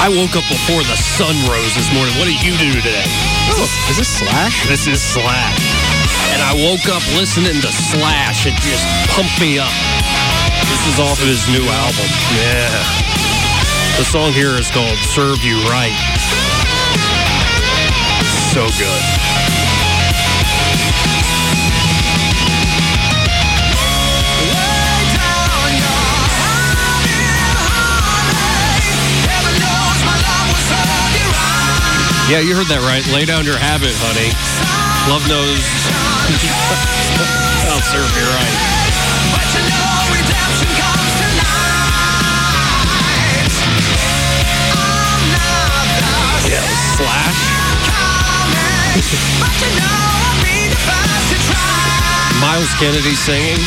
I woke up before the sun rose this morning. What did you do today? Oh, is this Slash? This is Slash. And I woke up listening to Slash. It just pumped me up. This is off of his new album. Yeah. The song here is called Serve You Right. So good. Yeah, you heard that right. Lay down your habit, honey. Love knows. I'll serve you right. Yeah, slash. Myles Kennedy singing.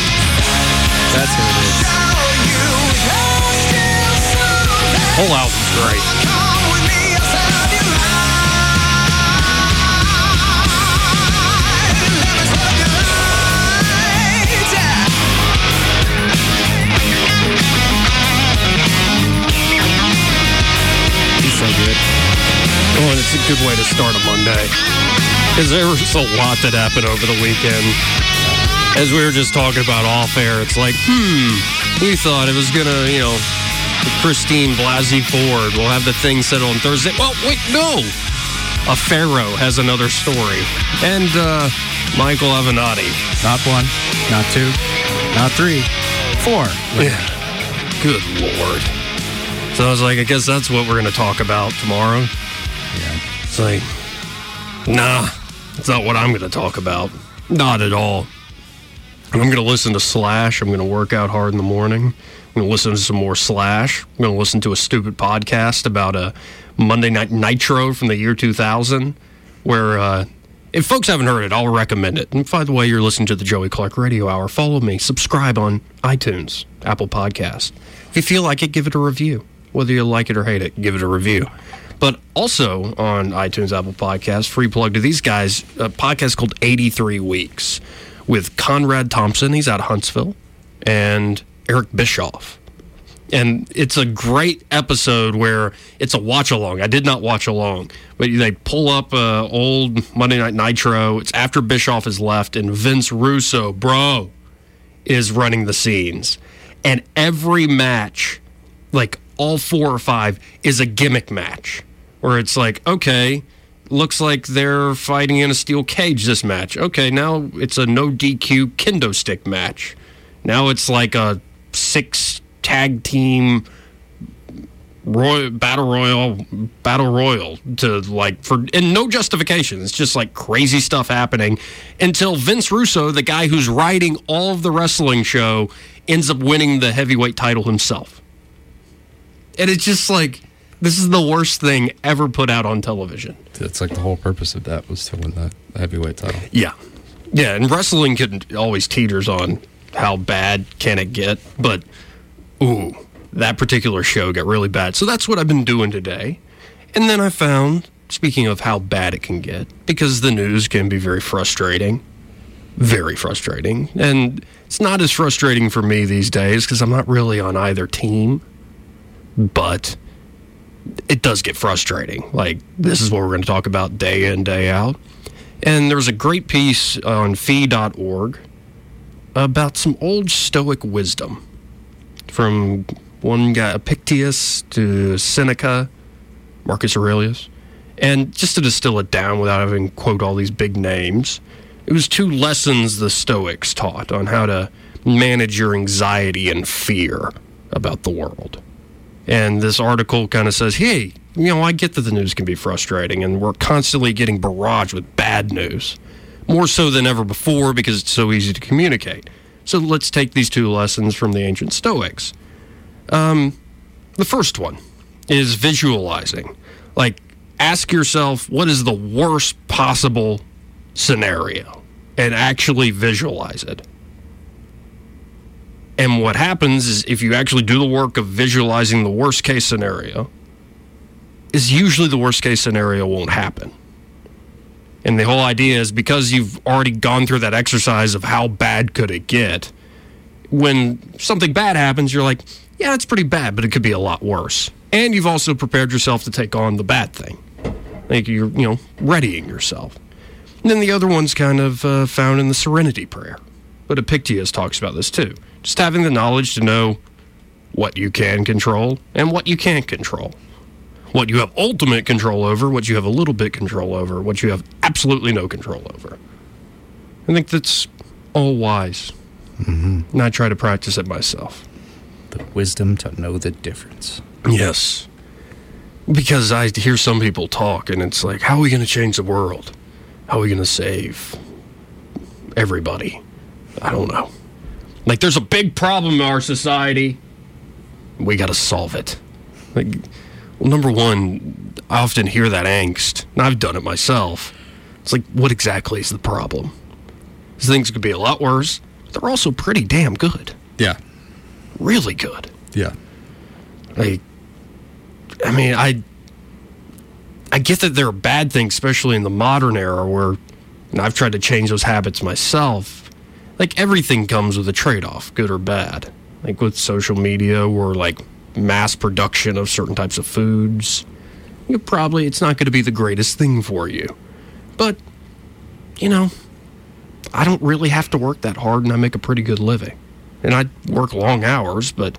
That's who it is. Whole album's great. Good way to start a Monday. Because there was a lot that happened over the weekend. As we were just talking about off air, it's like, hmm, we thought it was going to, you know, Christine Blasey Ford will have the thing set on Thursday. Well, wait, no. A Farrow has another story. And uh, Michael Avenatti. Not one, not two, not three, four. Yeah. Good Lord. So I was like, I guess that's what we're going to talk about tomorrow. Yeah. It's like, nah, it's not what I'm going to talk about. Not at all. I'm going to listen to Slash. I'm going to work out hard in the morning. I'm going to listen to some more Slash. I'm going to listen to a stupid podcast about a Monday Night Nitro from the year 2000, where uh, if folks haven't heard it, I'll recommend it. And by the way, you're listening to the Joey Clark Radio Hour. Follow me, subscribe on iTunes, Apple Podcast. If you feel like it, give it a review whether you like it or hate it, give it a review. But also on iTunes, Apple Podcasts, free plug to these guys, a podcast called 83 Weeks with Conrad Thompson. He's out of Huntsville, and Eric Bischoff. And it's a great episode where it's a watch along. I did not watch along, but they pull up uh, old Monday Night Nitro. It's after Bischoff has left, and Vince Russo, bro, is running the scenes. And every match, like all four or five is a gimmick match where it's like, okay, looks like they're fighting in a steel cage this match. Okay, now it's a no DQ kendo stick match. Now it's like a six tag team royal battle royal battle royal to like for and no justification it's just like crazy stuff happening until vince russo the guy who's writing all of the wrestling show ends up winning the heavyweight title himself and it's just like this is the worst thing ever put out on television. That's like the whole purpose of that was to win that heavyweight title. Yeah, yeah, and wrestling can always teeters on how bad can it get, but ooh, that particular show got really bad. So that's what I've been doing today, and then I found. Speaking of how bad it can get, because the news can be very frustrating, very frustrating. And it's not as frustrating for me these days because I'm not really on either team but it does get frustrating. Like, this is mm-hmm. what we're going to talk about day in, day out. And there was a great piece on fee.org about some old Stoic wisdom from one guy, Epictetus to Seneca, Marcus Aurelius. And just to distill it down without having quote all these big names, it was two lessons the Stoics taught on how to manage your anxiety and fear about the world. And this article kind of says, hey, you know, I get that the news can be frustrating and we're constantly getting barraged with bad news, more so than ever before because it's so easy to communicate. So let's take these two lessons from the ancient Stoics. Um, the first one is visualizing. Like, ask yourself what is the worst possible scenario and actually visualize it. And what happens is if you actually do the work of visualizing the worst case scenario, is usually the worst case scenario won't happen. And the whole idea is because you've already gone through that exercise of how bad could it get, when something bad happens, you're like, yeah, it's pretty bad, but it could be a lot worse. And you've also prepared yourself to take on the bad thing. Like you're, you know, readying yourself. And then the other one's kind of uh, found in the Serenity Prayer. But Epictetus talks about this too. Just having the knowledge to know what you can control and what you can't control. What you have ultimate control over, what you have a little bit control over, what you have absolutely no control over. I think that's all wise. Mm-hmm. And I try to practice it myself. The wisdom to know the difference. Yes. Because I hear some people talk and it's like, how are we going to change the world? How are we going to save everybody? I don't know. Like, there's a big problem in our society. We got to solve it. Like, well, number one, I often hear that angst, and I've done it myself. It's like, what exactly is the problem? Things could be a lot worse. But they're also pretty damn good. Yeah. Really good. Yeah. Like, I mean, I I get that there are bad things, especially in the modern era, where and I've tried to change those habits myself. Like everything comes with a trade-off, good or bad. Like with social media or like mass production of certain types of foods, you probably it's not going to be the greatest thing for you. But you know, I don't really have to work that hard, and I make a pretty good living. And I work long hours, but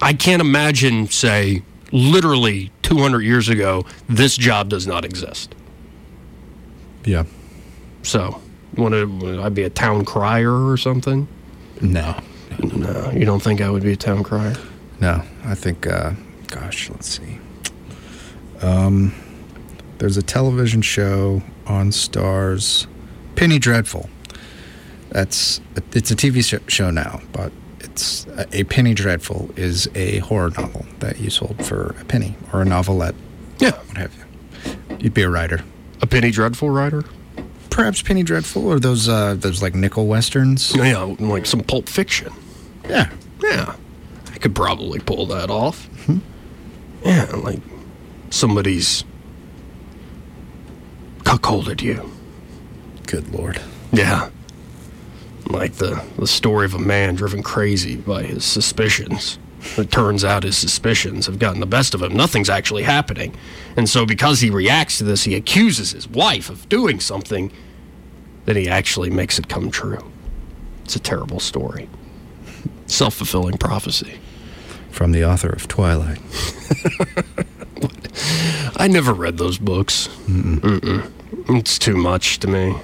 I can't imagine, say, literally 200 years ago, this job does not exist. Yeah. So, want to? I'd be a town crier or something. No. No, you don't think I would be a town crier? No. I think, uh, gosh, let's see. Um, there's a television show on Stars, Penny Dreadful. That's it's a TV show now, but it's a Penny Dreadful is a horror novel that you sold for a penny or a novelette, Yeah, what have you. You'd be a writer. a Penny Dreadful writer. Perhaps Penny Dreadful or those uh, those like nickel westerns. Yeah, like some Pulp Fiction. Yeah. Yeah, I could probably pull that off. Yeah, like somebody's cuckolded you. Good lord. Yeah. Like the, the story of a man driven crazy by his suspicions. It turns out his suspicions have gotten the best of him. Nothing's actually happening. And so, because he reacts to this, he accuses his wife of doing something that he actually makes it come true. It's a terrible story. Self fulfilling prophecy. From the author of Twilight. I never read those books. Mm-mm. It's too much to me.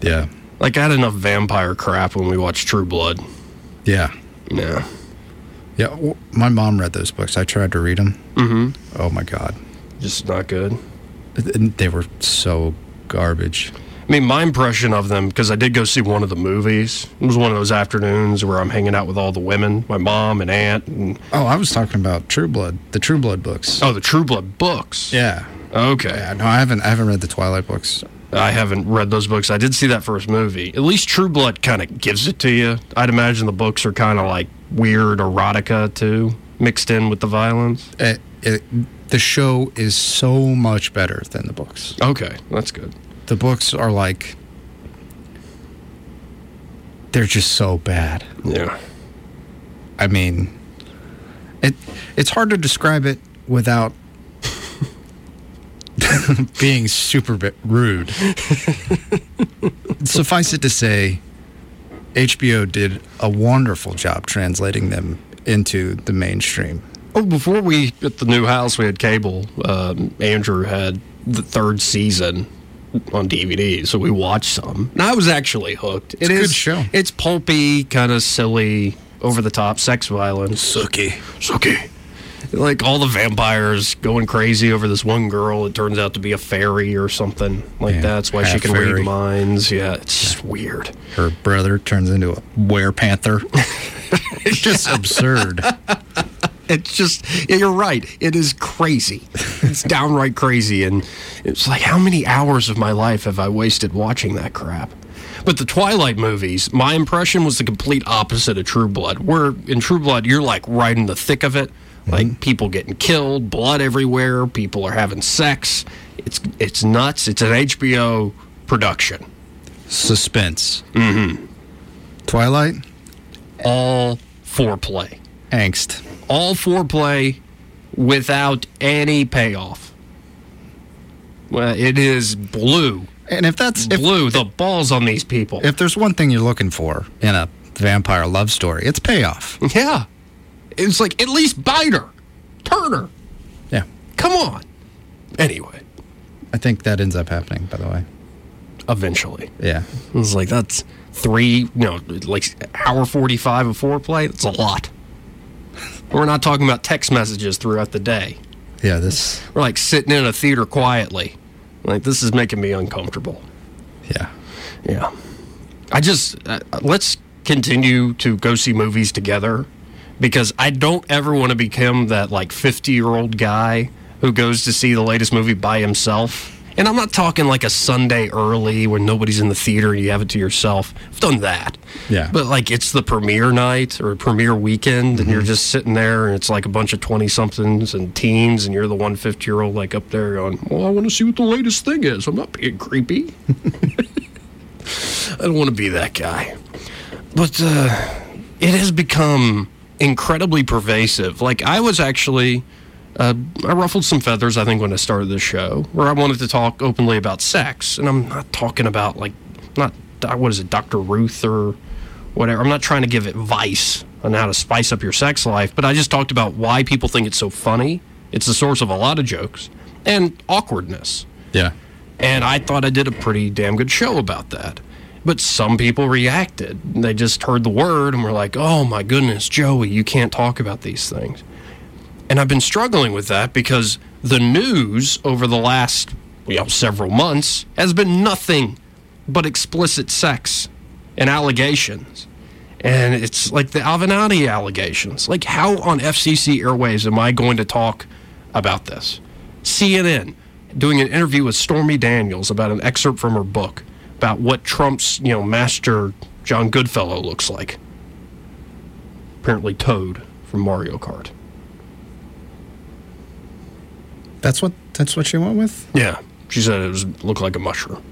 Yeah. Like, I had enough vampire crap when we watched True Blood. Yeah. Yeah. Yeah. w- My mom read those books. I tried to read them. Mm-hmm. Oh my god. Just not good. And They were so garbage. I mean, my impression of them, because I did go see one of the movies. It was one of those afternoons where I'm hanging out with all the women, my mom and aunt, and Oh, I was talking about True Blood, the True Blood books. oh, the True Blood books. Yeah. Okay. Yeah, no, I haven't. I haven't read the Twilight books. I haven't read those books. I did see that first movie. At least True Blood kind of gives it to you. I'd imagine the books are kind of like weird erotica too, mixed in with the violence. It, it, the show is so much better than the books. Okay, that's good. The books are like they're just so bad. Yeah. I mean, it it's hard to describe it without being super rude. Suffice it to say, HBO did a wonderful job translating them into the mainstream. Oh, before we at the new house we had cable. Um, Andrew had the third season on DVD, so we watched some. And I was actually hooked. It's a good show. It's pulpy, kind of silly, over the top, sex violence. Sucky. Sucky. Like all the vampires going crazy over this one girl. It turns out to be a fairy or something like Yeah, that. That's why she can fairy. read minds. Yeah, it's just weird. Her brother turns into a werepanther. it's just absurd. It's just, you're right. It is crazy. It's downright crazy. And it's like, how many hours of my life have I wasted watching that crap? But the Twilight movies, my impression was the complete opposite of True Blood. Where in True Blood, you're like right in the thick of it. Like people getting killed, blood everywhere, people are having sex. It's it's nuts. It's an HBO production. Suspense. Mm-hmm. Twilight. All foreplay. Angst. All foreplay without any payoff. Well, it is blue, And if that's if, blue. the balls on these people. if there's one thing you're looking for in a vampire love story, it's payoff. yeah, it's like at least bite her, turn her. Yeah. Come on. Anyway, I think that ends up happening, by the way. eventually, Yeah. it's like that's three. You know, like hour forty-five of foreplay. That's a lot. We're not talking about text messages throughout the day. Yeah, this We're like sitting in a theater quietly. Like this is making me uncomfortable. yeah. Yeah. I just, uh, let's continue to go see movies together because I don't ever want to become that like 50 year old guy who goes to see the latest movie by himself. And I'm not talking like a Sunday early when nobody's in the theater and you have it to yourself. I've done that. Yeah. But like it's the premiere night or premiere weekend and you're just sitting there and it's like a bunch of 20 somethings and teens and you're the one 50 year old like up there going, Well, I want to see what the latest thing is. I'm not being creepy. I don't want to be that guy. But uh, it has become incredibly pervasive. Like, I was actually, uh, I ruffled some feathers, I think, when I started this show, where I wanted to talk openly about sex. And I'm not talking about, like, not, uh, what is it, Dr. Ruth or whatever. I'm not trying to give advice on how to spice up your sex life, but I just talked about why people think it's so funny. It's the source of a lot of jokes and awkwardness. Yeah. And I thought I did a pretty damn good show about that. But some people reacted. They just heard the word and were like, oh my goodness, Joey, you can't talk about these things. And I've been struggling with that because the news over the last you know, several months has been nothing but explicit sex and allegations. And it's like the Avenatti allegations. Like, how on FCC Airways am I going to talk about this? CNN doing an interview with Stormy Daniels about an excerpt from her book about what Trump's, you know, master John Goodfellow looks like. Apparently, Toad from Mario Kart. That's what that's what she went with? Yeah, she said it was looked like a mushroom.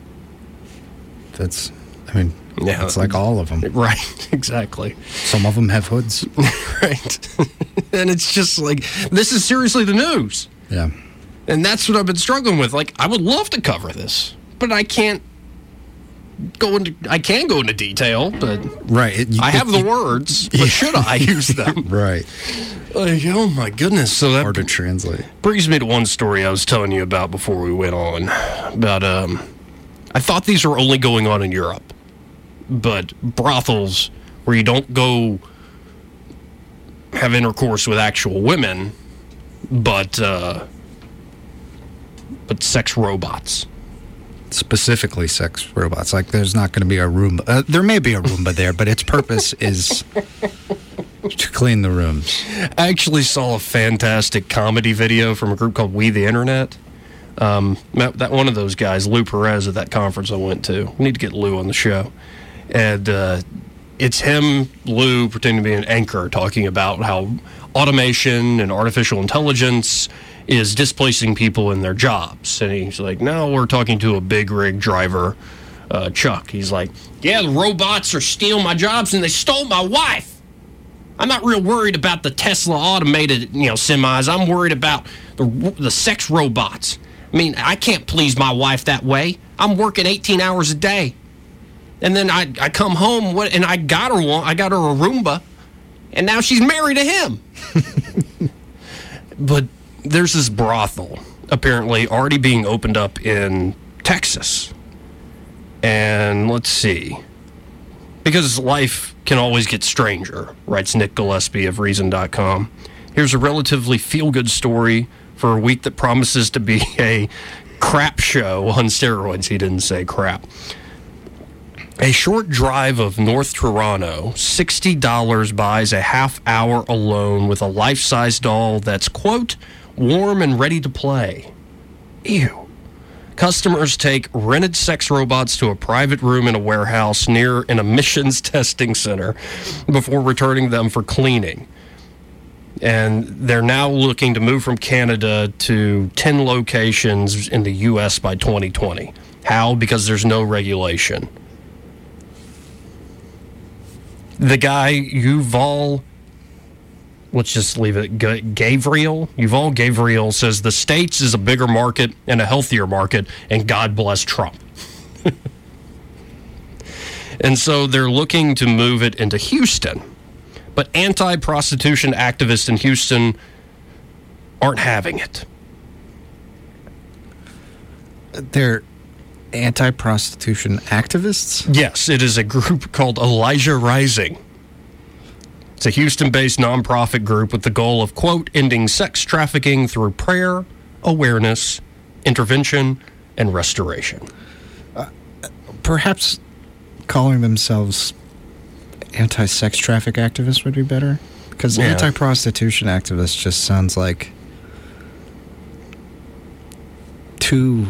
That's I mean, Yeah. it's like all of them. Right, exactly. Some of them have hoods. Right. and it's just like, this is seriously the news. Yeah. And that's what I've been struggling with. Like, I would love to cover this, but I can't go into, I can go into detail, but Right. it- you- I have it- the words, but should I use them? Right. Like, oh my goodness. So that Hard to translate. brings me to one story I was telling you about before we went on. About, um, I thought these were only going on in Europe, but brothels where you don't go have intercourse with actual women, but uh, but sex robots. Specifically, sex robots. Like, there's not going to be a Roomba. Uh, there may be a Roomba there, but its purpose is to clean the rooms. I actually saw a fantastic comedy video from a group called We the Internet. Um, that, that one of those guys, Lou Perez, at that conference I went to. We need to get Lou on the show, and uh, it's him, Lou, pretending to be an anchor, talking about how automation and artificial intelligence is displacing people in their jobs. And he's like, "No, we're talking to a big rig driver." Uh, Chuck, he's like, "Yeah, the robots are stealing my jobs, and they stole my wife." I'm not real worried about the Tesla automated, you know, semis. I'm worried about the the sex robots. I mean, I can't please my wife that way. I'm working 18 hours a day, and then I, I come home what, and I got her one. I got her a Roomba, and now she's married to him. but there's this brothel apparently already being opened up in Texas. And let's see. Because life can always get stranger, writes Nick Gillespie of Reason.com. Here's a relatively feel good story for a week that promises to be a crap show on steroids. He didn't say crap. A short drive of North Toronto, $60 buys a half hour alone with a life size doll that's, quote, warm and ready to play. Ew. Customers take rented sex robots to a private room in a warehouse near an emissions testing center before returning them for cleaning. And they're now looking to move from Canada to 10 locations in the U.S. by 2020. How? Because there's no regulation. The guy, Yuval let's just leave it. G- Gavriel, Yuval Gavriel says the states is a bigger market and a healthier market, and God bless Trump. and so they're looking to move it into Houston, but anti-prostitution activists in Houston aren't having it. They're anti-prostitution activists. Yes, it is a group called Elijah Rising. It's a Houston based nonprofit group with the goal of, quote, ending sex trafficking through prayer, awareness, intervention, and restoration. Uh, perhaps calling themselves anti-sex traffic activists would be better. Because Yeah. anti-prostitution activists just sounds like too.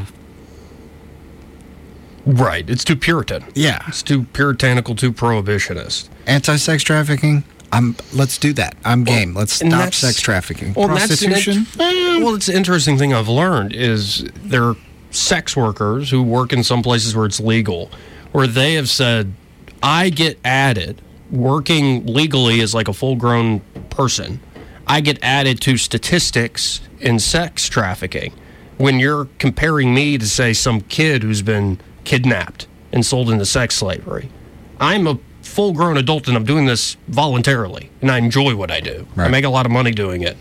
Right. It's too Puritan. Yeah. It's too puritanical, too prohibitionist. Anti-sex trafficking. I'm. Let's do that. I'm game. Let's stop sex trafficking. Well, that's an Prostitution. well, it's an interesting thing I've learned is there are sex workers who work in some places where it's legal, where they have said, I get added working legally as like a full grown person. I get added to statistics in sex trafficking. When you're comparing me to, say, some kid who's been kidnapped and sold into sex slavery, I'm a full grown adult and I'm doing this voluntarily and I enjoy what I do. I make a lot of money doing it.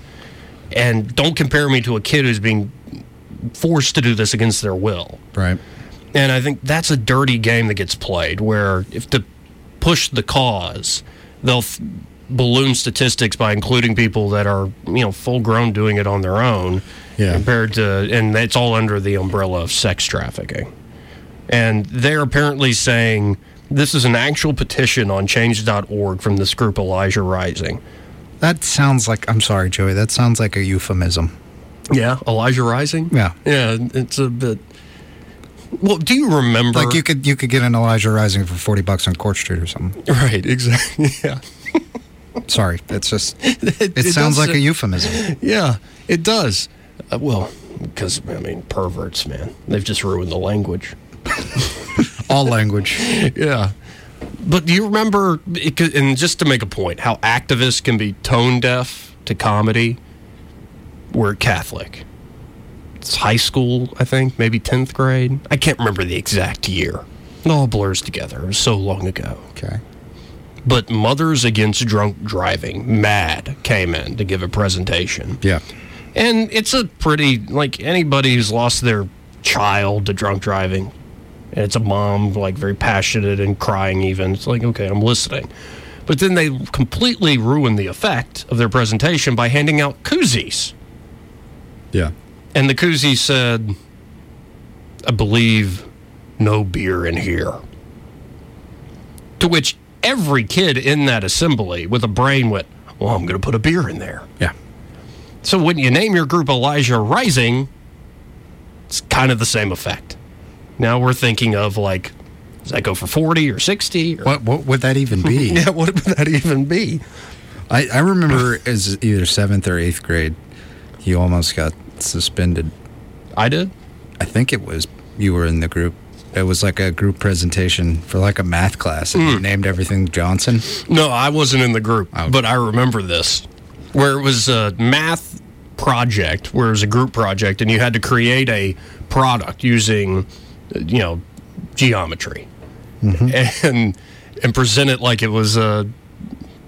And don't compare me to a kid who's being forced to do this against their will. right. And I think that's a dirty game that gets played where if to push the cause, they'll f- balloon statistics by including people that are, you know, full grown doing it on their own Yeah. compared to and it's all under the umbrella of sex trafficking. And they're apparently saying this is an actual petition on change.org from this group Elijah Rising. That sounds like. I'm sorry, Joey. That sounds like a euphemism. Yeah, Elijah Rising? Yeah. Yeah, it's a bit Well, do you remember Like you could you could get an Elijah Rising for forty bucks on Court Street or something. Right, exactly. Yeah. Sorry, it's just it, it sounds like a euphemism. Yeah, it does. Uh, well, because I mean, perverts, man, they've just ruined the language. All language. Yeah, but do you remember? And just to make a point, how activists can be tone deaf to comedy. We're Catholic. It's high school, I think, maybe tenth grade. I can't remember the exact year. It all blurs together. It was so long ago. Okay. But Mothers Against Drunk Driving, MAD, came in to give a presentation. Yeah. And it's a pretty, like anybody who's lost their child to drunk driving, and it's a mom, like very passionate and crying even. It's like, okay, I'm listening. But then they completely ruin the effect of their presentation by handing out koozies. Yeah. And the koozie said, I believe no beer in here. To which every kid in that assembly with a brain went, Well, I'm going to put a beer in there. Yeah. So when you name your group Elijah Rising, it's kind of the same effect. Now we're thinking of like, does that go for 40 or 60? Or, What what would that even be? Yeah, what would that even be? I, I remember as either seventh or eighth grade, you almost got suspended. I did? I think it was you were in the group. It was like a group presentation for like a math class, and you hmm. named everything Johnson. No, I wasn't in the group, Oh. but I remember this, where it was a math project, where it was a group project, and you had to create a product using, you know, geometry, mm-hmm. and and present it like it was a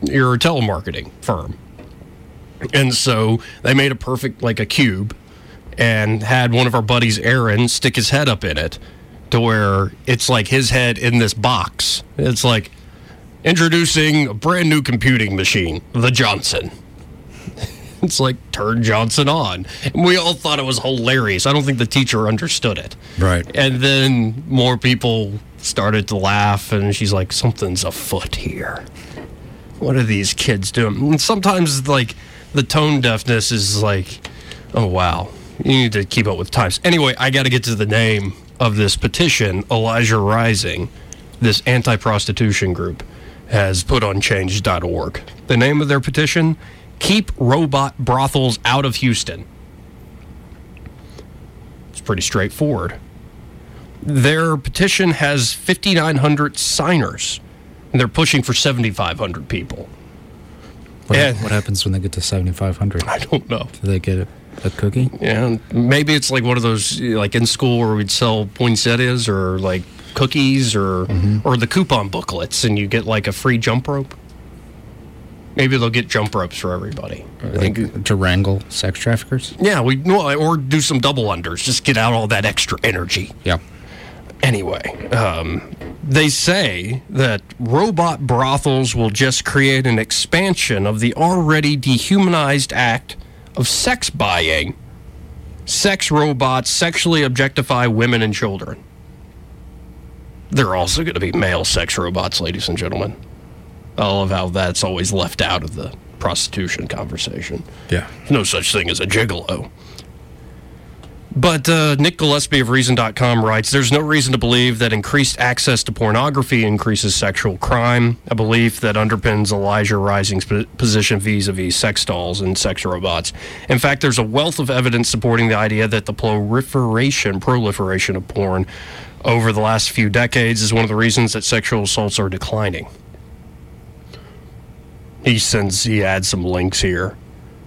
you're a telemarketing firm. And so they made a perfect like a cube and had one of our buddies, Aaron, stick his head up in it to where it's like his head in this box. It's like introducing a brand new computing machine, the Johnson. It's like turn Johnson on. And we all thought it was hilarious. I don't think the teacher understood it. Right. And then more people started to laugh, and she's like, something's afoot here. What are these kids doing? And sometimes, like, the tone deafness is like, oh, wow. You need to keep up with times. Anyway, I got to get to the name of this petition Elijah Rising, this anti prostitution group, has put on change.org. The name of their petition Keep Robot Brothels Out of Houston. It's pretty straightforward. Their petition has 5,900 signers, and they're pushing for 7,500 people. What, Yeah. what happens when they get to 7,500? I don't know. Do they get a, a cookie? Yeah, maybe it's like one of those like in school where we'd sell poinsettias or like cookies or mm-hmm. or the coupon booklets, and you get like a free jump rope. Maybe they'll get jump ropes for everybody. I think- to wrangle sex traffickers? yeah, we well, or do some double unders, just get out all that extra energy. Yeah. Anyway, um, they say that robot brothels will just create an expansion of the already dehumanized act of sex buying. Sex robots sexually objectify women and children. They're also going to be male sex robots, ladies and gentlemen. I love how that's always left out of the prostitution conversation. Yeah. There's no such thing as a gigolo. But uh, Nick Gillespie of Reason.com writes There's no reason to believe that increased access to pornography increases sexual crime, a belief that underpins Elijah Rising's position vis a vis sex dolls and sex robots. In fact, there's a wealth of evidence supporting the idea that the proliferation, proliferation of porn over the last few decades is one of the reasons that sexual assaults are declining. He sends, he adds some links here.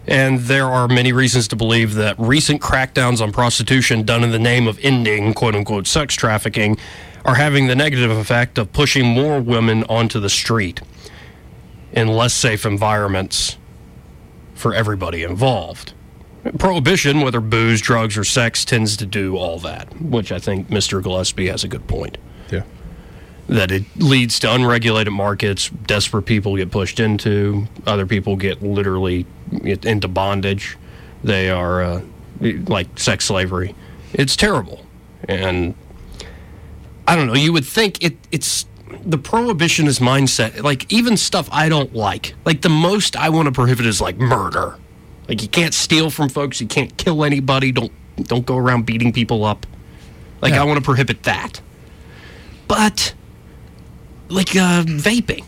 And there are many reasons to believe that recent crackdowns on prostitution done in the name of ending quote unquote sex trafficking are having the negative effect of pushing more women onto the street in less safe environments for everybody involved. Prohibition, whether booze, drugs, or sex, tends to do all that, which I think Mr. Gillespie has a good point Yeah. That it leads to unregulated markets. Desperate people get pushed into. Other people get literally into bondage. They are uh, like sex slavery. It's terrible, and I don't know. You would think it. It's the prohibitionist mindset. Like even stuff I don't like. Like the most I want to prohibit is like murder. Like you can't steal from folks. You can't kill anybody. Don't don't go around beating people up. Like Yeah. I want to prohibit that. But like uh, vaping,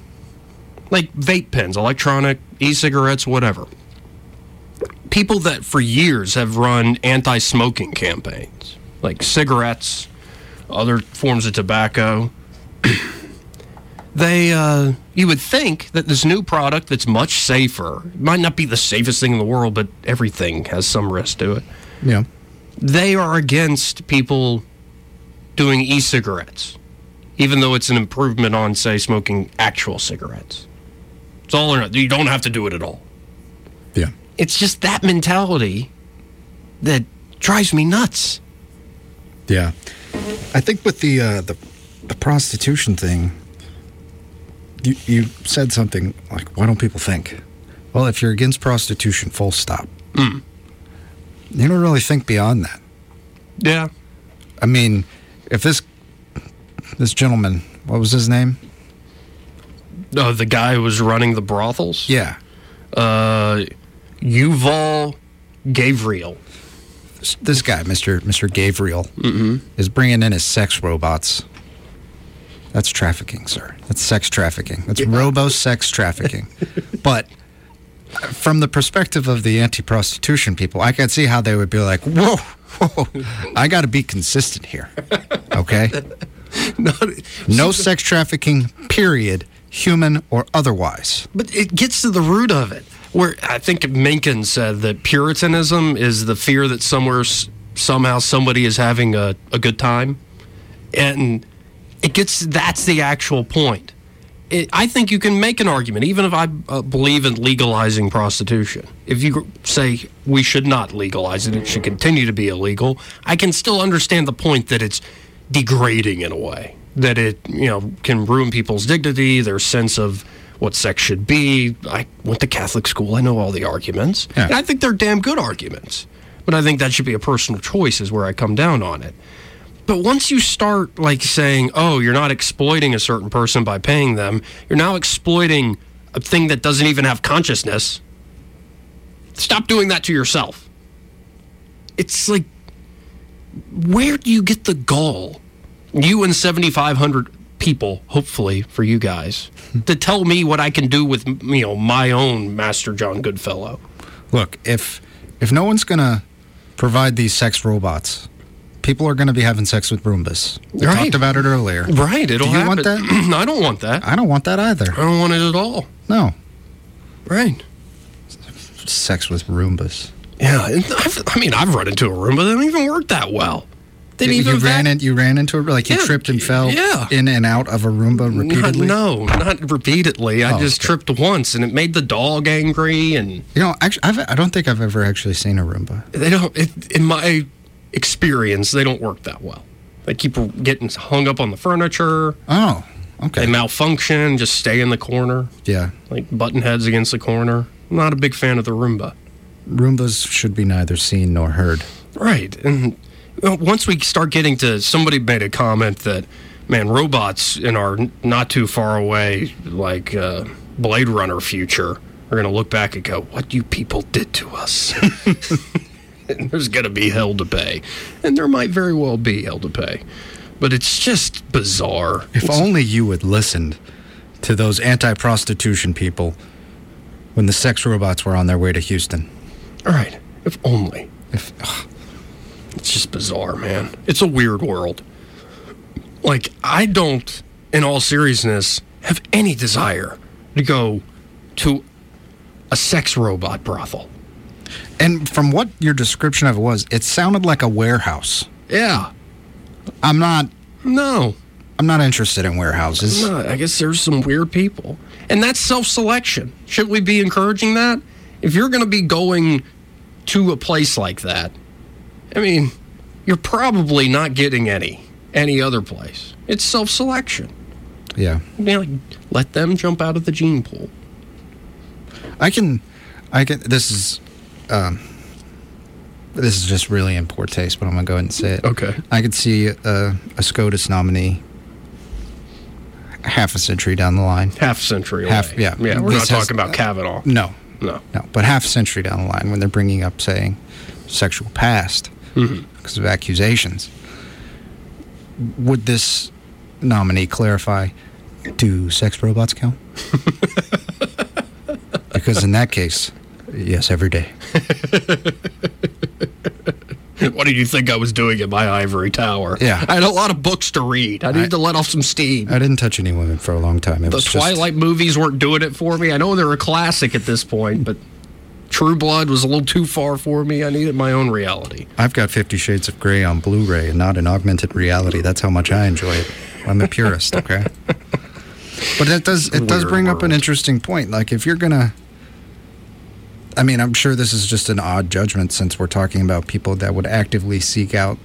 like vape pens, electronic e-cigarettes, whatever. People that for years have run anti-smoking campaigns, like cigarettes, other forms of tobacco. they, uh, you would think that this new product that's much safer, might not be the safest thing in the world, but everything has some risk to it. Yeah. They are against people doing e-cigarettes even though it's an improvement on, say, smoking actual cigarettes. It's all or nothing. You don't have to do it at all. Yeah. It's just that mentality that drives me nuts. Yeah. I think with the uh, the the prostitution thing, you you said something like, "Why don't people think?" Well, if you're against prostitution, full stop. You don't really think beyond that. Yeah. I mean, if this this gentleman, what was his name? Uh, the guy who was running the brothels? Yeah, Uh, Yuval Gavriel. this, guy, Mister Mister Gabriel, is bringing in his sex robots. That's trafficking, sir. That's sex trafficking. That's robo sex trafficking. but from the perspective of the anti-prostitution people, I can see how they would be like, "Whoa, whoa I got to be consistent here." Okay, no sex trafficking. Period. Human or otherwise. But it gets to the root of it. Where I think Mencken said that Puritanism is the fear that somewhere, somehow, somebody is having a, a good time. And it gets that's the actual point. it, I think you can make an argument, even if I uh, believe in legalizing prostitution. If you say we should not legalize it, it should continue to be illegal, I can still understand the point that it's degrading in a way, that it you know can ruin people's dignity, their sense of what sex should be. I went to Catholic school, I know all the arguments, Yeah. and I think they're damn good arguments. But I think that should be a personal choice, is where I come down on it. But once you start like saying, "Oh, you're not exploiting a certain person by paying them. You're now exploiting a thing that doesn't even have consciousness." Stop doing that to yourself. It's like where do you get the gall? You and 7500 people, hopefully for you guys, to tell me what I can do with you know my own Master John Goodfellow. Look, if if no one's gonna provide these sex robots, people are gonna be having sex with Roombas. We Right. talked about it earlier. Right, it'll Do you happen. want that? I don't want that. I don't want that either. I don't want it at all. No, Right. sex with Roombas. Yeah, and I've, I mean, I've run into a room, but they don't even work that well. They You, didn't you even ran vac- in, you ran into it like you Yeah, tripped and fell yeah. in and out of a Roomba Not- repeatedly. no, not repeatedly. I Oh, just okay. tripped once, and it made the dog angry. And You know, actually, I've, I don't think I've ever actually seen a Roomba. they don't. It, in my experience, they don't work that well. They keep getting hung up on the furniture. Oh, okay. They malfunction. Just stay in the corner, Yeah, like button heads against the corner. I'm not a big fan of the Roomba. Roombas should be neither seen nor heard. Right. And once we start getting to somebody made a comment that, man, robots in our not too far away, like uh, Blade Runner future, are going to look back and go, what you people did to us. and there's going to be hell to pay. And there might very well be hell to pay. But it's just bizarre. If It's- only you had listened to those anti-prostitution people when the sex robots were on their way to Houston. All right. If only. If ugh, It's just bizarre, man. It's a weird world. Like, I don't, in all seriousness, have any desire to go to a sex robot brothel. and from what your description of it was, it sounded like a warehouse. Yeah. I'm not. No. I'm not interested in warehouses. No, I guess there's some weird people. And that's self selection. Should we be encouraging that? If you're going to be going to a place like that, I mean, you're probably not getting any any other place. It's self selection. Yeah, You know, like, let them jump out of the gene pool. I can. I can. This is. Um, this is just really in poor taste, but I'm gonna go ahead and say it. Okay. I could see a, a SCOTUS nominee half a century down the line. Half century Half- away. yeah. Yeah, we're This not has- talking about Kavanaugh. No, No. no, but half a century down the line when they're bringing up saying sexual past mm-hmm. because of accusations. Would this nominee clarify? Do sex robots count? because in that case, yes, every day. What did you think I was doing in my ivory tower? Yeah. I had a lot of books to read. I needed to let off some steam. I didn't touch any women for a long time. It the was just- Twilight movies weren't doing it for me. I know they're a classic at this point, but True Blood was a little too far for me. I needed my own reality. I've got Fifty Shades of Grey on Blu-ray and not in augmented reality. That's how much I enjoy it. I'm a purist, okay. But it does it does bring up an interesting point. Like if you're gonna, I mean, I'm sure this is just an odd judgment since we're talking about people that would actively seek out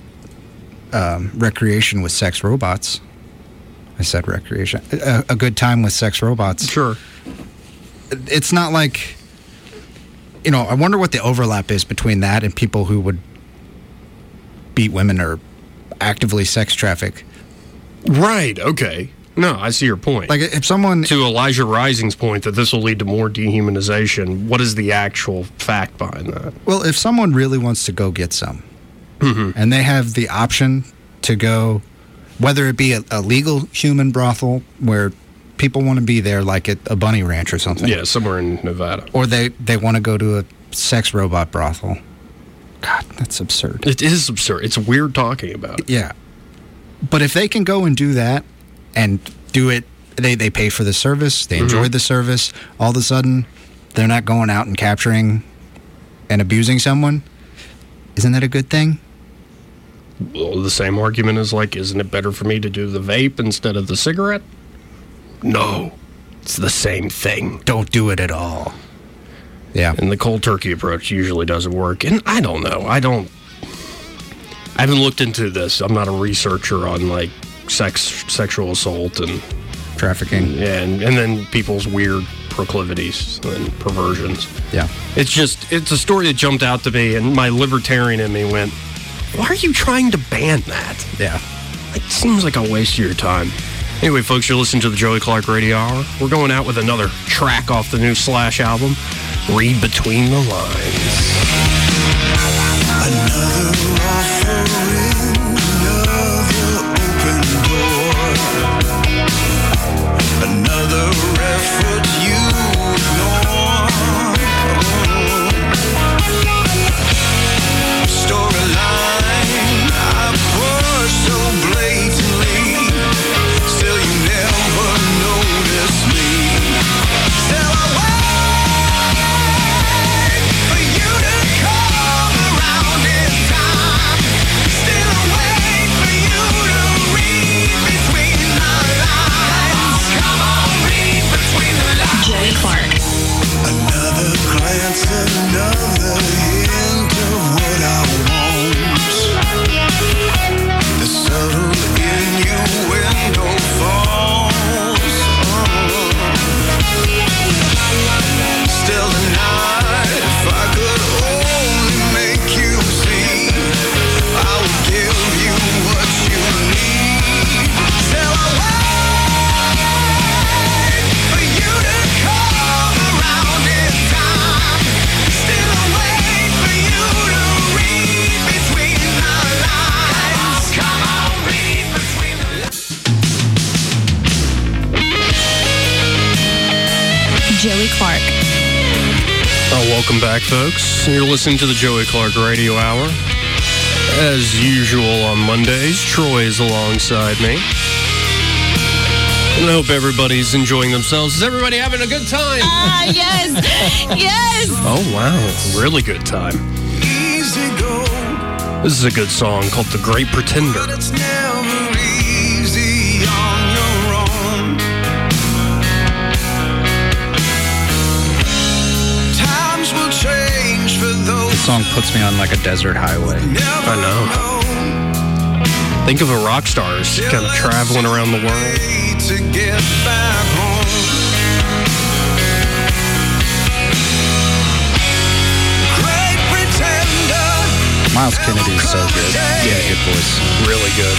um, recreation with sex robots. I said recreation, a, a good time with sex robots. Sure. It's not like, you know, I wonder what the overlap is between that and people who would beat women or actively sex traffic. Right. Okay. No, I see your point. Like if someone to Elijah Rising's point that this will lead to more dehumanization, what is the actual fact behind that? Well, if someone really wants to go get some, Mm-hmm. and they have the option to go, whether it be a, a legal human brothel where people want to be there, like at a bunny ranch or something, Yeah, somewhere in Nevada. or they they want to go to a sex robot brothel. God, that's absurd. It is absurd. It's weird talking about it. Yeah, but if they can go and do that and do it, they they pay for the service, they enjoy Mm-hmm. the service. All of a sudden, they're not going out and capturing and abusing someone. Isn't that a good thing? Well, the same argument is like, isn't it better for me to do the vape instead of the cigarette? No. It's the same thing. Don't do it at all. Yeah. And the cold turkey approach usually doesn't work. And I don't know. I don't. I haven't looked into this. I'm not a researcher on like sex, sexual assault, and Trafficking. and and then people's weird proclivities and perversions. Yeah. It's just it's a story that jumped out to me, and my libertarian in me went, "Why are you trying to ban that? Yeah. It seems like a waste of your time." Anyway, folks, you're listening to the Joey Clark Radio Hour. We're going out with another track off the new Slash album, "Read Between the Lines." Another You're listening to the Joey Clark Radio Hour. As usual on Mondays, Troy is alongside me. And I hope everybody's enjoying themselves. Is everybody having a good time? Ah, yes. yes. Oh, wow. Really good time. easy go. This is a good song called The Great Pretender. Song puts me on like a desert highway. I know. Think of a rock star as kind of traveling around the world. to get back home. Great pretender. Myles Kennedy is so good. Yeah, good voice. Really good.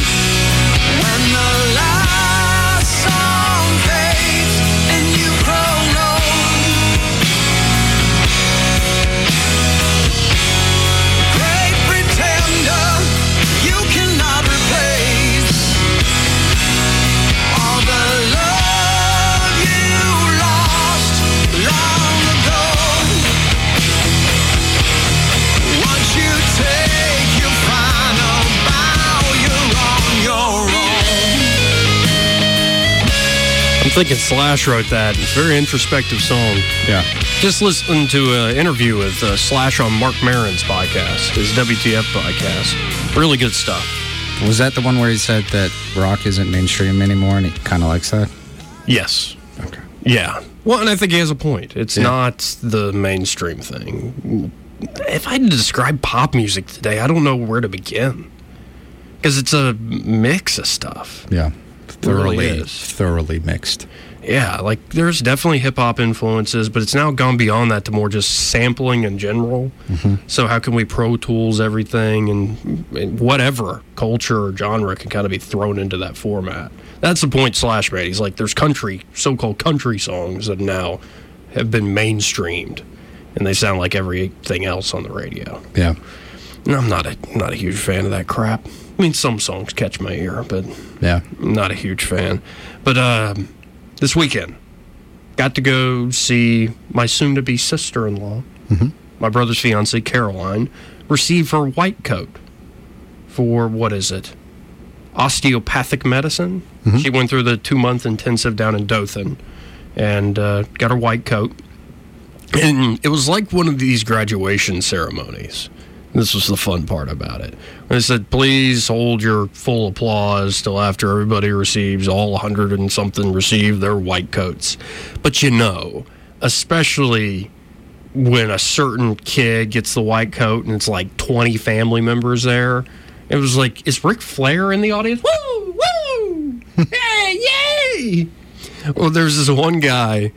I'm thinking Slash wrote that. It's a very introspective song. Yeah. Just listen to an interview with uh, Slash on Marc Maron's podcast, his WTF podcast. Really good stuff. Was that the one where he said that rock isn't mainstream anymore and he kind of likes that? Yes. Okay. Yeah. Well, and I think he has a point. It's Yeah. not the mainstream thing. If I had to describe pop music today, I don't know where to begin. Because it's a mix of stuff. Yeah. Really Thoroughly, is. thoroughly mixed. Yeah, like there's definitely hip hop influences, but it's now gone beyond that to more just sampling in general. Mm-hmm. So how can we Pro Tools everything and, and whatever culture or genre can kind of be thrown into that format? That's the point Slash made. He's like, there's country, so-called country songs that now have been mainstreamed, and they sound like everything else on the radio. Yeah. And I'm not a not a huge fan of that crap. I mean, some songs catch my ear, but Yeah. I'm not a huge fan. But um, this weekend, got to go see my soon to be sister in law, my brother's fiance, Caroline, receive her white coat for what is it? Osteopathic medicine. She went through the two month intensive down in Dothan and uh, got her white coat. And it was like one of these graduation ceremonies. This was the fun part about it. They said, please hold your full applause till after everybody receives, all 100 and something receive their white coats. But you know, especially when a certain kid gets the white coat and it's like 20 family members there, it was like, is Ric Flair in the audience? Woo! Woo! hey, yay! Well, there's this one guy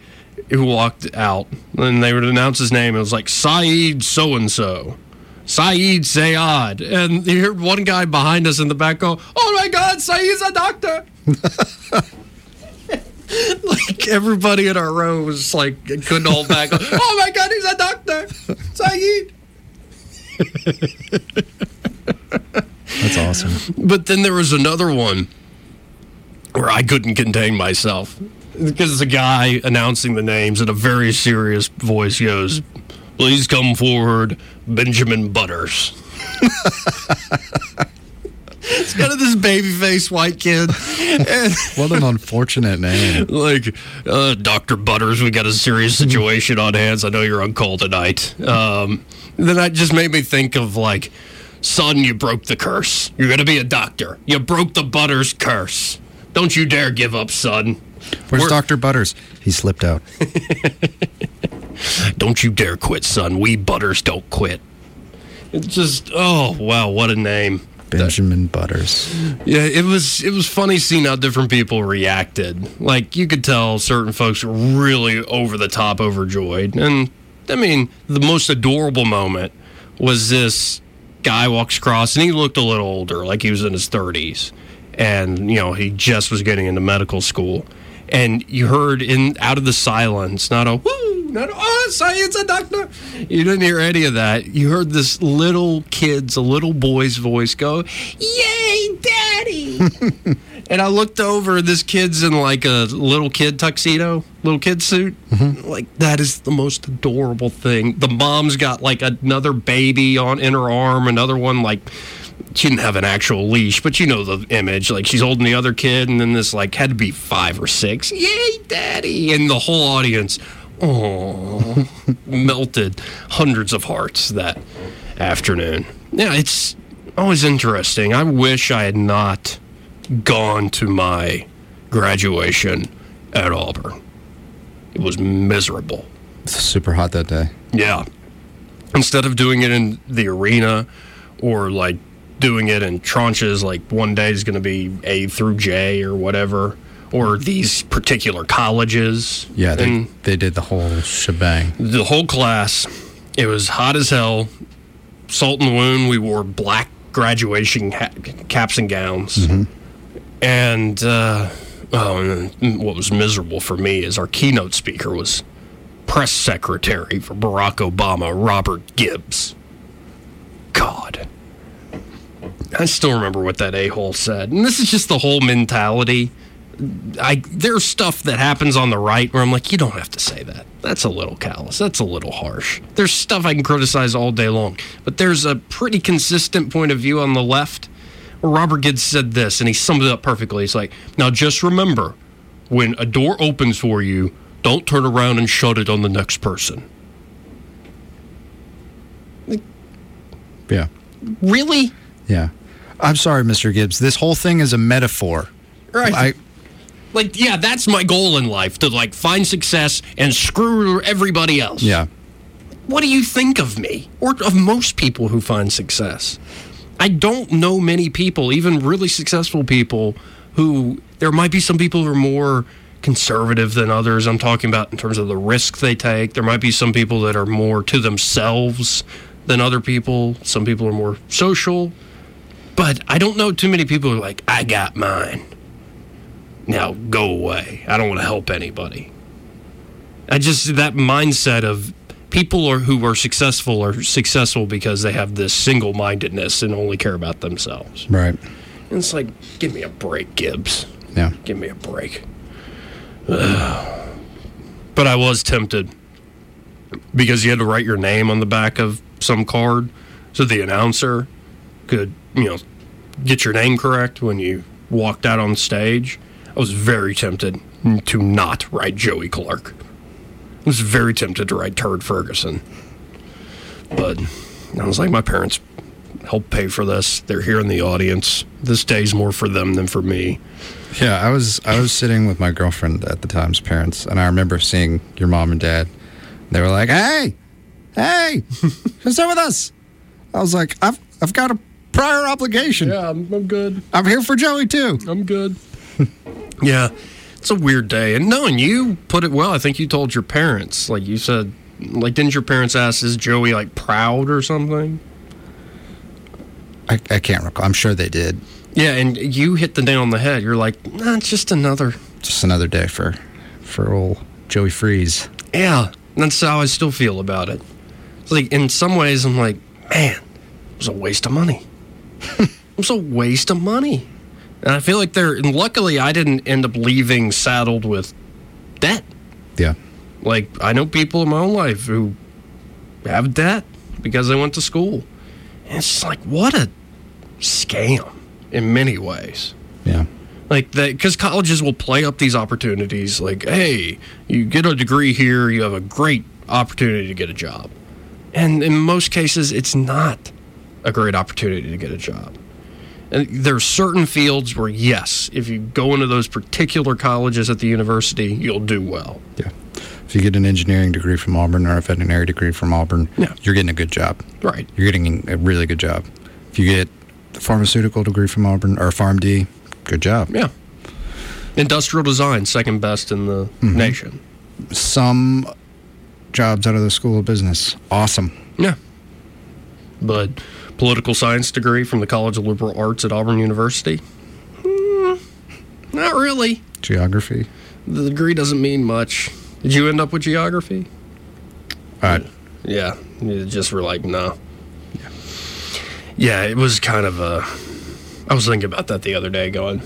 who walked out and they would announce his name. It was like Saeed so and so. Saeed Sayad. And you heard one guy behind us in the back go, Oh my God, Saeed's a doctor. like everybody in our row was like, couldn't hold back. oh my God, he's a doctor. Saeed. That's awesome. But then there was another one where I couldn't contain myself because the guy announcing the names in a very serious voice goes, Please come forward, Benjamin Butters. it's kind of this baby faced white kid. And What an unfortunate name. like, uh, Dr. Butters, we got a serious situation on hands. I know you're on call tonight. Um, then that just made me think of like, son, you broke the curse. You're going to be a doctor. You broke the Butters curse. Don't you dare give up, son. Where's We're- Dr. Butters? He slipped out. Don't you dare quit, son. We Butters don't quit. It's just, oh, wow, what a name. Benjamin Butters. Yeah, it was it was funny seeing how different people reacted. Like you could tell certain folks were really over the top overjoyed. And I mean, the most adorable moment was this guy walks across and he looked a little older, like he was in his 30s. And, you know, he just was getting into medical school. And you heard in out of the silence, not a woo, not a, oh, science, a doctor. You didn't hear any of that. You heard this little kid's, a little boy's voice go, Yay, daddy. and I looked over, this kid's in like a little kid tuxedo, little kid suit. Mm-hmm. Like, that is the most adorable thing. The mom's got like another baby on in her arm, another one like she didn't have an actual leash, but you know the image. Like she's holding the other kid, and then this like had to be five or six. Yay, daddy! And the whole audience, oh, melted hundreds of hearts that afternoon. Yeah, it's always interesting. I wish I had not gone to my graduation at Auburn. It was miserable. It's super hot that day. Yeah. Instead of doing it in the arena or like doing it in tranches, like one day is going to be A through J or whatever, or these particular colleges. Yeah, they, And they did the whole shebang. the whole class, it was hot as hell. Salt and wound, we wore black graduation ha- caps and gowns. And, uh, oh, and what was miserable for me is our keynote speaker was press secretary for Barack Obama, Robert Gibbs. God. I still remember what that a hole said. And this is just the whole mentality. I there's stuff that happens on the right where I'm like, you don't have to say that. That's a little callous. That's a little harsh. There's stuff I can criticize all day long, but there's a pretty consistent point of view on the left. Where Robert Gibbs said this, and he summed it up perfectly. He's like, now just remember, when a door opens for you, don't turn around and shut it on the next person. Yeah. Really? Yeah. I'm sorry, Mr. Gibbs. This whole thing is a metaphor. Right. I, like, yeah, that's my goal in life to like find success and screw everybody else. yeah. what do you think of me or of most people who find success? I don't know many people, even really successful people, who there might be some people who are more conservative than others. I'm talking about in terms of the risk they take. There might be some people that are more to themselves than other people. Some people are more social. But I don't know too many people who are like, I got mine. Now go away. I don't want to help anybody. I just that mindset of people are, who are successful are successful because they have this single-mindedness and only care about themselves. Right. And it's like, give me a break, Gibbs. Yeah. Give me a break. but I was tempted because you had to write your name on the back of some card so the announcer could, you know, get your name correct when you walked out on stage. I was very tempted to not write Joey Clark. I was very tempted to write Turd Ferguson. But I was like, my parents help pay for this. They're here in the audience. This day's more for them than for me. Yeah, I was I was sitting with my girlfriend at the time's parents, and I remember seeing your mom and dad. They were like, "Hey, hey, come sit with us." I was like, "I've I've got a prior obligation. Yeah, I'm, I'm good. I'm here for Joey too." I'm good. yeah, it's a weird day. And knowing you put it well, I think you told your parents, like you said, like didn't your parents ask, "Is Joey like proud or something?" I, I can't recall. I'm sure they did. Yeah, and you hit the nail on the head. You're like, nah, it's just another. Just another day for for old Joey Freeze. Yeah, that's how I still feel about it. It's like in some ways, I'm like, man, it was a waste of money. It was a waste of money, and I feel like they're. And luckily, I didn't end up leaving saddled with debt. Yeah. Like I know people in my own life who have debt because they went to school. And it's like what a scam in many ways. Yeah. Like that because colleges will play up these opportunities like, hey, you get a degree here, you have a great opportunity to get a job. And in most cases it's not a great opportunity to get a job. And there are certain fields where yes, if you go into those particular colleges at the university, you'll do well. Yeah. If you get an engineering degree from Auburn or a veterinary degree from Auburn, Yeah. you're getting a good job. Right. You're getting a really good job. If you get a pharmaceutical degree from Auburn or a PharmD, good job. Yeah. Industrial design, second best in the mm-hmm. nation. Some jobs out of the School of Business, awesome. Yeah. But political science degree from the College of Liberal Arts at Auburn University? Hmm, not really. Geography, The degree doesn't mean much. Did you end up with geography? uh, Yeah. You just were like, no. Yeah, it was kind of a. I was thinking about that the other day, going,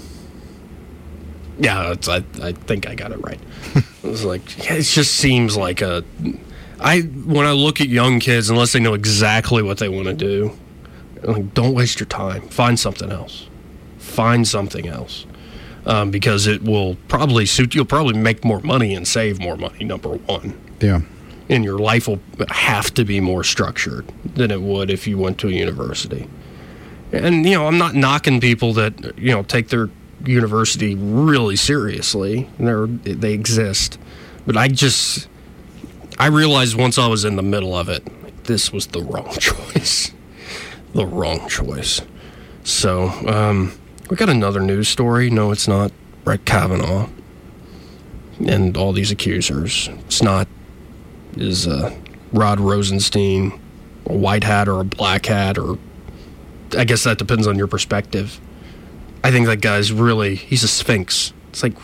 yeah, it's, I, I think I got it right. it was like, yeah, it just seems like a. I when I look at young kids, unless they know exactly what they want to do, like, don't waste your time. Find something else. Find something else, um, because it will probably suit. You'll probably make more money and save more money. Number one yeah. and your life will have to be more structured than it would if you went to a university. And you know, I'm not knocking people that you know take their university really seriously. They're they exist, but I just I realized once I was in the middle of it, this was the wrong choice, the wrong choice. So um, we got another news story. No, it's not Brett Kavanaugh and all these accusers. It's not is uh, Rod Rosenstein a white hat or a black hat or I guess that depends on your perspective. I think that guy's really he's a sphinx. It's like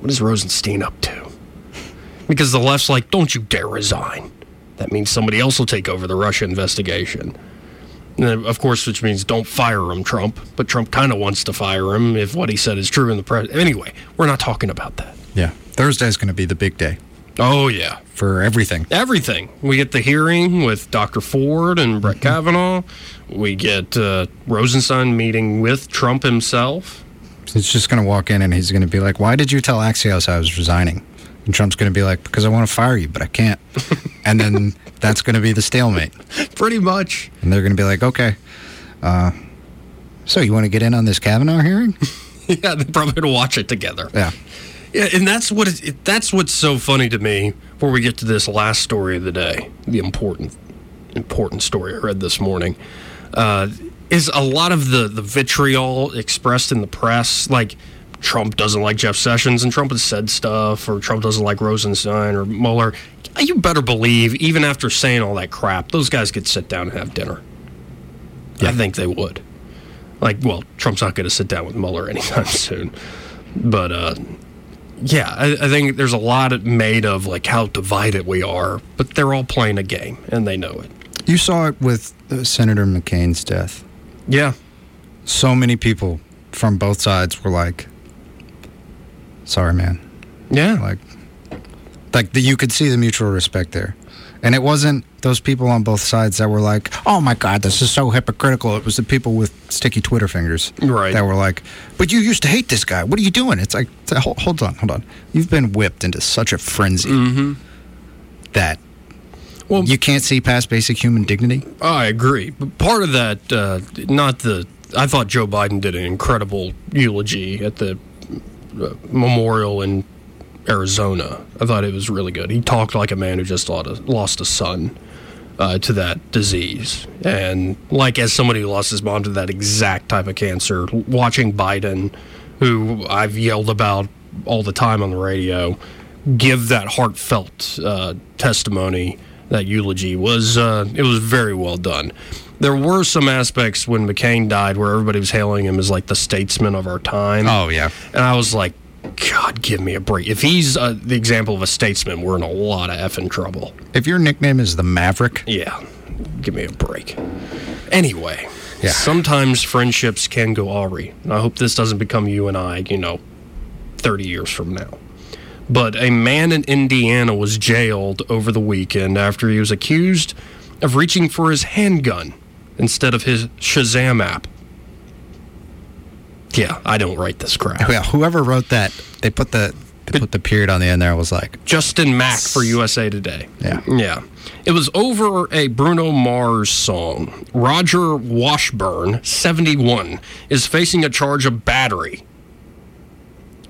what is Rosenstein up to? Because the left's like, don't you dare resign. That means somebody else will take over the Russia investigation. And of course, which means don't fire him, Trump. But Trump kind of wants to fire him if what he said is true in the press. Anyway, we're not talking about that. Yeah. Thursday's going to be the big day Oh, yeah. for everything. everything. We get the hearing with Dr. Ford and Brett Kavanaugh. We get uh, Rosenstein meeting with Trump himself. He's just going to walk in and he's going to be like, Why did you tell Axios I was resigning? And Trump's going to be like, Because I want to fire you, but I can't. and then that's going to be the stalemate. Pretty much. And they're going to be like, Okay, uh, so you want to get in on this Kavanaugh hearing? yeah, they're probably going to watch it together. Yeah. Yeah, and that's what it, it, that's what's so funny to me. Before we get to this last story of the day, the important important story I read this morning, uh, is a lot of the the vitriol expressed in the press, like Trump doesn't like Jeff Sessions, and Trump has said stuff, or Trump doesn't like Rosenstein or Mueller. You better believe, even after saying all that crap, those guys could sit down and have dinner. I think they would. Like, well, Trump's not going to sit down with Mueller anytime soon, but uh, yeah, I, I think there's a lot made of like how divided we are, but they're all playing a game and they know it. You saw it with uh, Senator McCain's death. Yeah, So many people from both sides were like, Sorry, man. yeah, Like, like the, you could see the mutual respect there. And it wasn't those people on both sides that were like, "Oh my God, this is so hypocritical." It was the people with sticky Twitter fingers Right. that were like, "But you used to hate this guy. What are you doing?" It's like, hold, hold on, hold on. You've been whipped into such a frenzy Mm-hmm. that Well- you can't see past basic human dignity. I agree. But part of that, uh, not the. I thought Joe Biden did an incredible eulogy at the memorial in Arizona. I thought it was really good. He talked like a man who just lost a, son uh, to that disease. And like as somebody who lost his mom to that exact type of cancer, watching Biden, who I've yelled about all the time on the radio, give that heartfelt uh, testimony, that eulogy was uh, it was very well done. There were some aspects when McCain died where everybody was hailing him as like the statesman of our time. Oh yeah, And I was like, God, give me a break. If he's uh, the example of a statesman, we're in a lot of effing trouble. if your nickname is the Maverick, Yeah, give me a break. Anyway, Yeah. sometimes friendships can go awry. And I hope this doesn't become you and I, you know, 30 years from now. But a man in Indiana was jailed over the weekend after he was accused of reaching for his handgun instead of his Shazam app. Yeah, I don't write this crap. yeah, whoever wrote that, they put the they put the period on the end there. Was like, Justin Mack for USA Today. Yeah. Yeah. It was over a Bruno Mars song. Roger Washburn, 71, is facing a charge of battery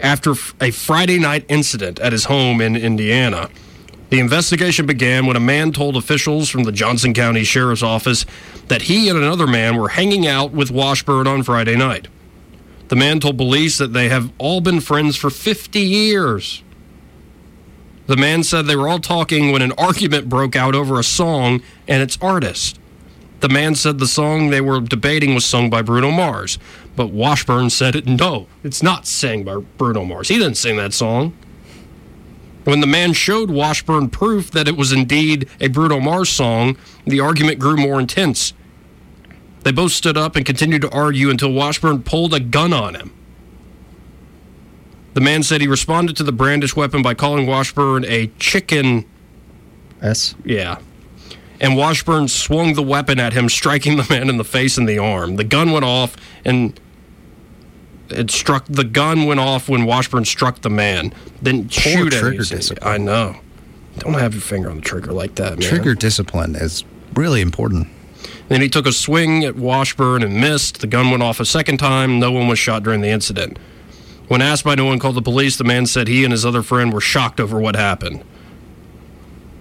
after a Friday night incident at his home in Indiana. The investigation began when a man told officials from the Johnson County Sheriff's Office that he and another man were hanging out with Washburn on Friday night. The man told police that they have all been friends for 50 years. The man said they were all talking when an argument broke out over a song and its artist. The man said the song they were debating was sung by Bruno Mars, but Washburn said no, it's not sang by Bruno Mars. He didn't sing that song. When the man showed Washburn proof that it was indeed a Bruno Mars song, the argument grew more intense. They both stood up and continued to argue until Washburn pulled a gun on him. The man said he responded to the brandished weapon by calling Washburn a chicken. S. Yeah. And Washburn swung the weapon at him, striking the man in the face and the arm. The gun went off, and it struck. The gun went off when Washburn struck the man. Didn't shoot at trigger discipline. I know. Don't have your finger on the trigger like that, man. Trigger discipline is really important. Then he took a swing at Washburn and missed. The gun went off a second time. No one was shot during the incident. When asked by no one called the police, the man said he and his other friend were shocked over what happened.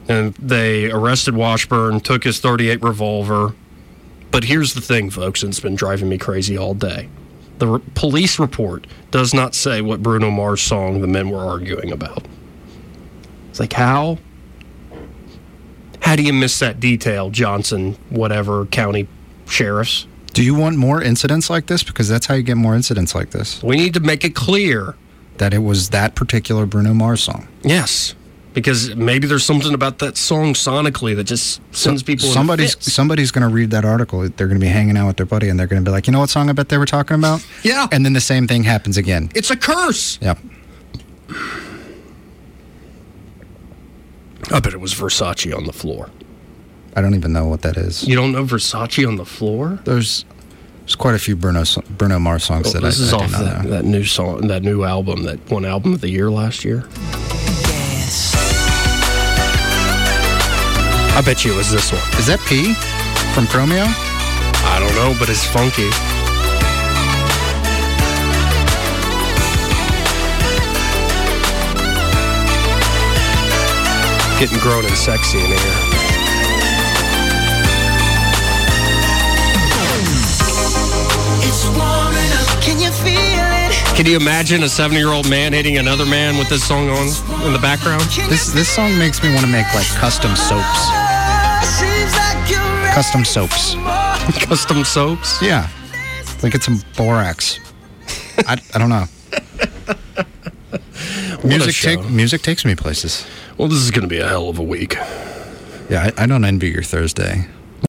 And they arrested Washburn, took his 38 revolver. But here's the thing, folks, and it's been driving me crazy all day. The re- police report does not say what Bruno Mars song the men were arguing about. It's like, how? How do you miss that detail, Johnson, whatever, county sheriffs? Do you want more incidents like this? Because that's how you get more incidents like this. We need to make it clear. That it was that particular Bruno Mars song. Yes. Because maybe there's something about that song sonically that just sends people somebody's somebody's going to read that article. They're going to be hanging out with their buddy, and they're going to be like, "You know what song I bet they were talking about?" Yeah. And then the same thing happens again. It's a curse. Yep. I bet it was Versace on the floor. I don't even know what that is. You don't know Versace on the floor? There's there's quite a few Bruno Bruno Mars songs oh, that Oh, this I, is I off that, that new song, that new album, that one album of the year last year. I bet you it was this one. Is that P from Chromeo? I don't know, but it's funky. Getting grown and sexy in here. Can you feel it? Can you imagine a seven-year-old man hitting another man with this song on in the background? This this song makes me want to make like custom soaps. Custom soaps. Custom soaps. Yeah. Like get some borax. I, I don't know. Music take music takes me places. Well, this is going to be a hell of a week. Yeah, I, I don't envy your Thursday.